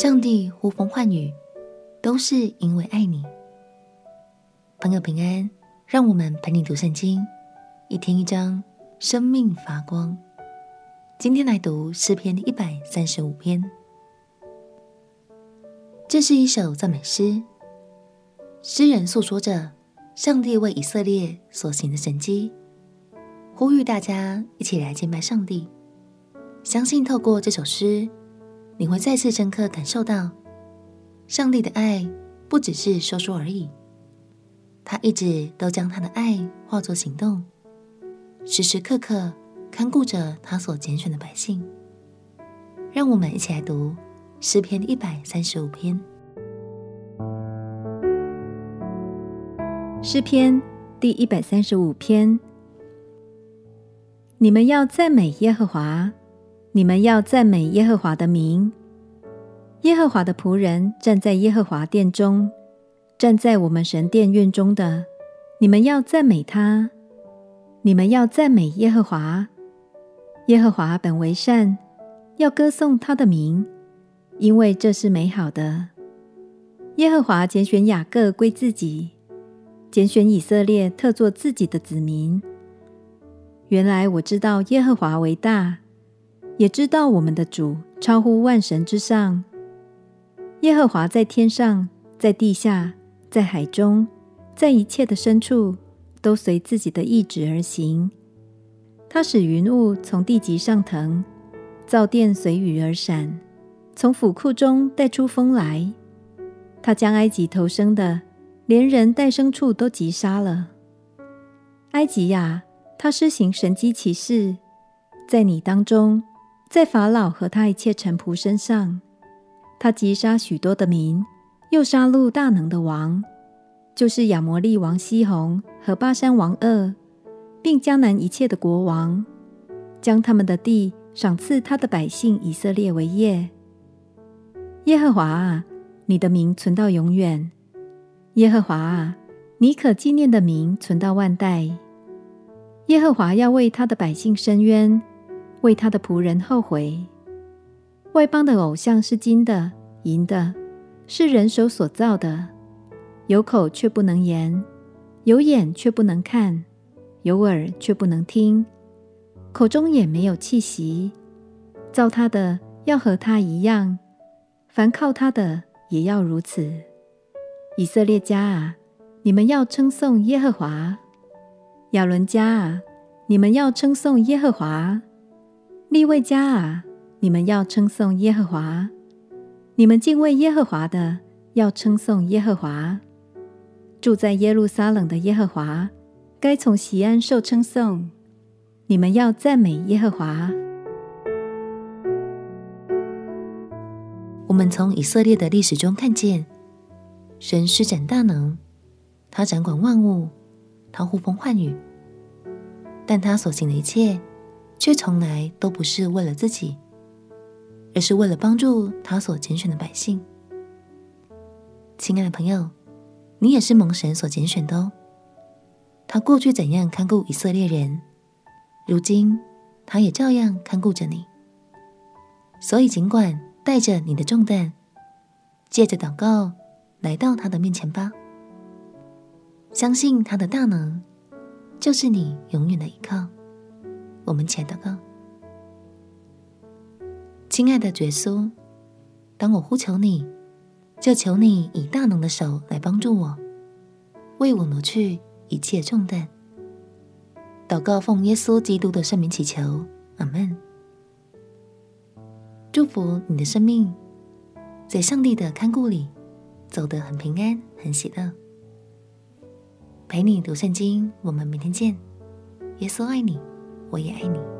上帝呼风唤雨，都是因为爱你。朋友平安，让我们陪你读圣经，一天一章，生命发光。今天来读诗篇一百三十五篇，这是一首赞美诗。诗人诉说着上帝为以色列所行的神迹，呼吁大家一起来敬拜上帝。相信透过这首诗，你会再次深刻感受到，上帝的爱不只是说说而已，他一直都将他的爱化作行动，时时刻刻看顾着他所拣选的百姓。让我们一起来读诗篇一百三十五篇。诗篇第一百三十五篇，你们要赞美耶和华。你们要赞美耶和华的名。耶和华的仆人站在耶和华殿中，站在我们神殿院中的，你们要赞美他。你们要赞美耶和华。耶和华本为善，要歌颂他的名，因为这是美好的。耶和华拣选雅各归自己，拣选以色列特作自己的子民。原来我知道耶和华为大。也知道我们的主超乎万神之上。耶和华在天上，在地下，在海中，在一切的深处，都随自己的意志而行。他使云雾从地极上腾，造电随雨而闪，从府库中带出风来。他将埃及头生的，连人带牲畜都击杀了。埃及呀，他施行神迹奇事，在你当中。在法老和他一切臣仆身上，他击杀许多的民，又杀戮大能的王，就是亚摩利王西宏和巴珊王噩，并江南一切的国王，将他们的地赏赐他的百姓以色列为业。耶和华啊，你的名存到永远；耶和华啊，你可纪念的名存到万代。耶和华要为他的百姓伸冤。为他的仆人后悔。外邦的偶像是金的、银的，是人手所造的，有口却不能言，有眼却不能看，有耳却不能听，口中也没有气息。造他的要和他一样，凡靠他的也要如此。以色列家啊，你们要称颂耶和华；亚伦家啊，你们要称颂耶和华。利未家啊，你们要称颂耶和华；你们敬畏耶和华的，要称颂耶和华。住在耶路撒冷的耶和华，该从锡安受称颂。你们要赞美耶和华。我们从以色列的历史中看见，神施展大能，他掌管万物，他呼风唤雨，但他所行的一切。却从来都不是为了自己，而是为了帮助他所拣选的百姓。亲爱的朋友，你也是蒙神所拣选的哦。他过去怎样看顾以色列人，如今他也照样看顾着你。所以，尽管带着你的重担，借着祷告来到他的面前吧，相信他的大能就是你永远的依靠。我们前祷告，亲爱的耶稣，当我呼求你，就求你以大能的手来帮助我，为我挪去一切重担。祷告奉耶稣基督的圣名祈求，阿门。祝福你的生命，在上帝的看顾里，走得很平安、很喜乐。陪你读圣经，我们明天见。耶稣爱你。我也爱你。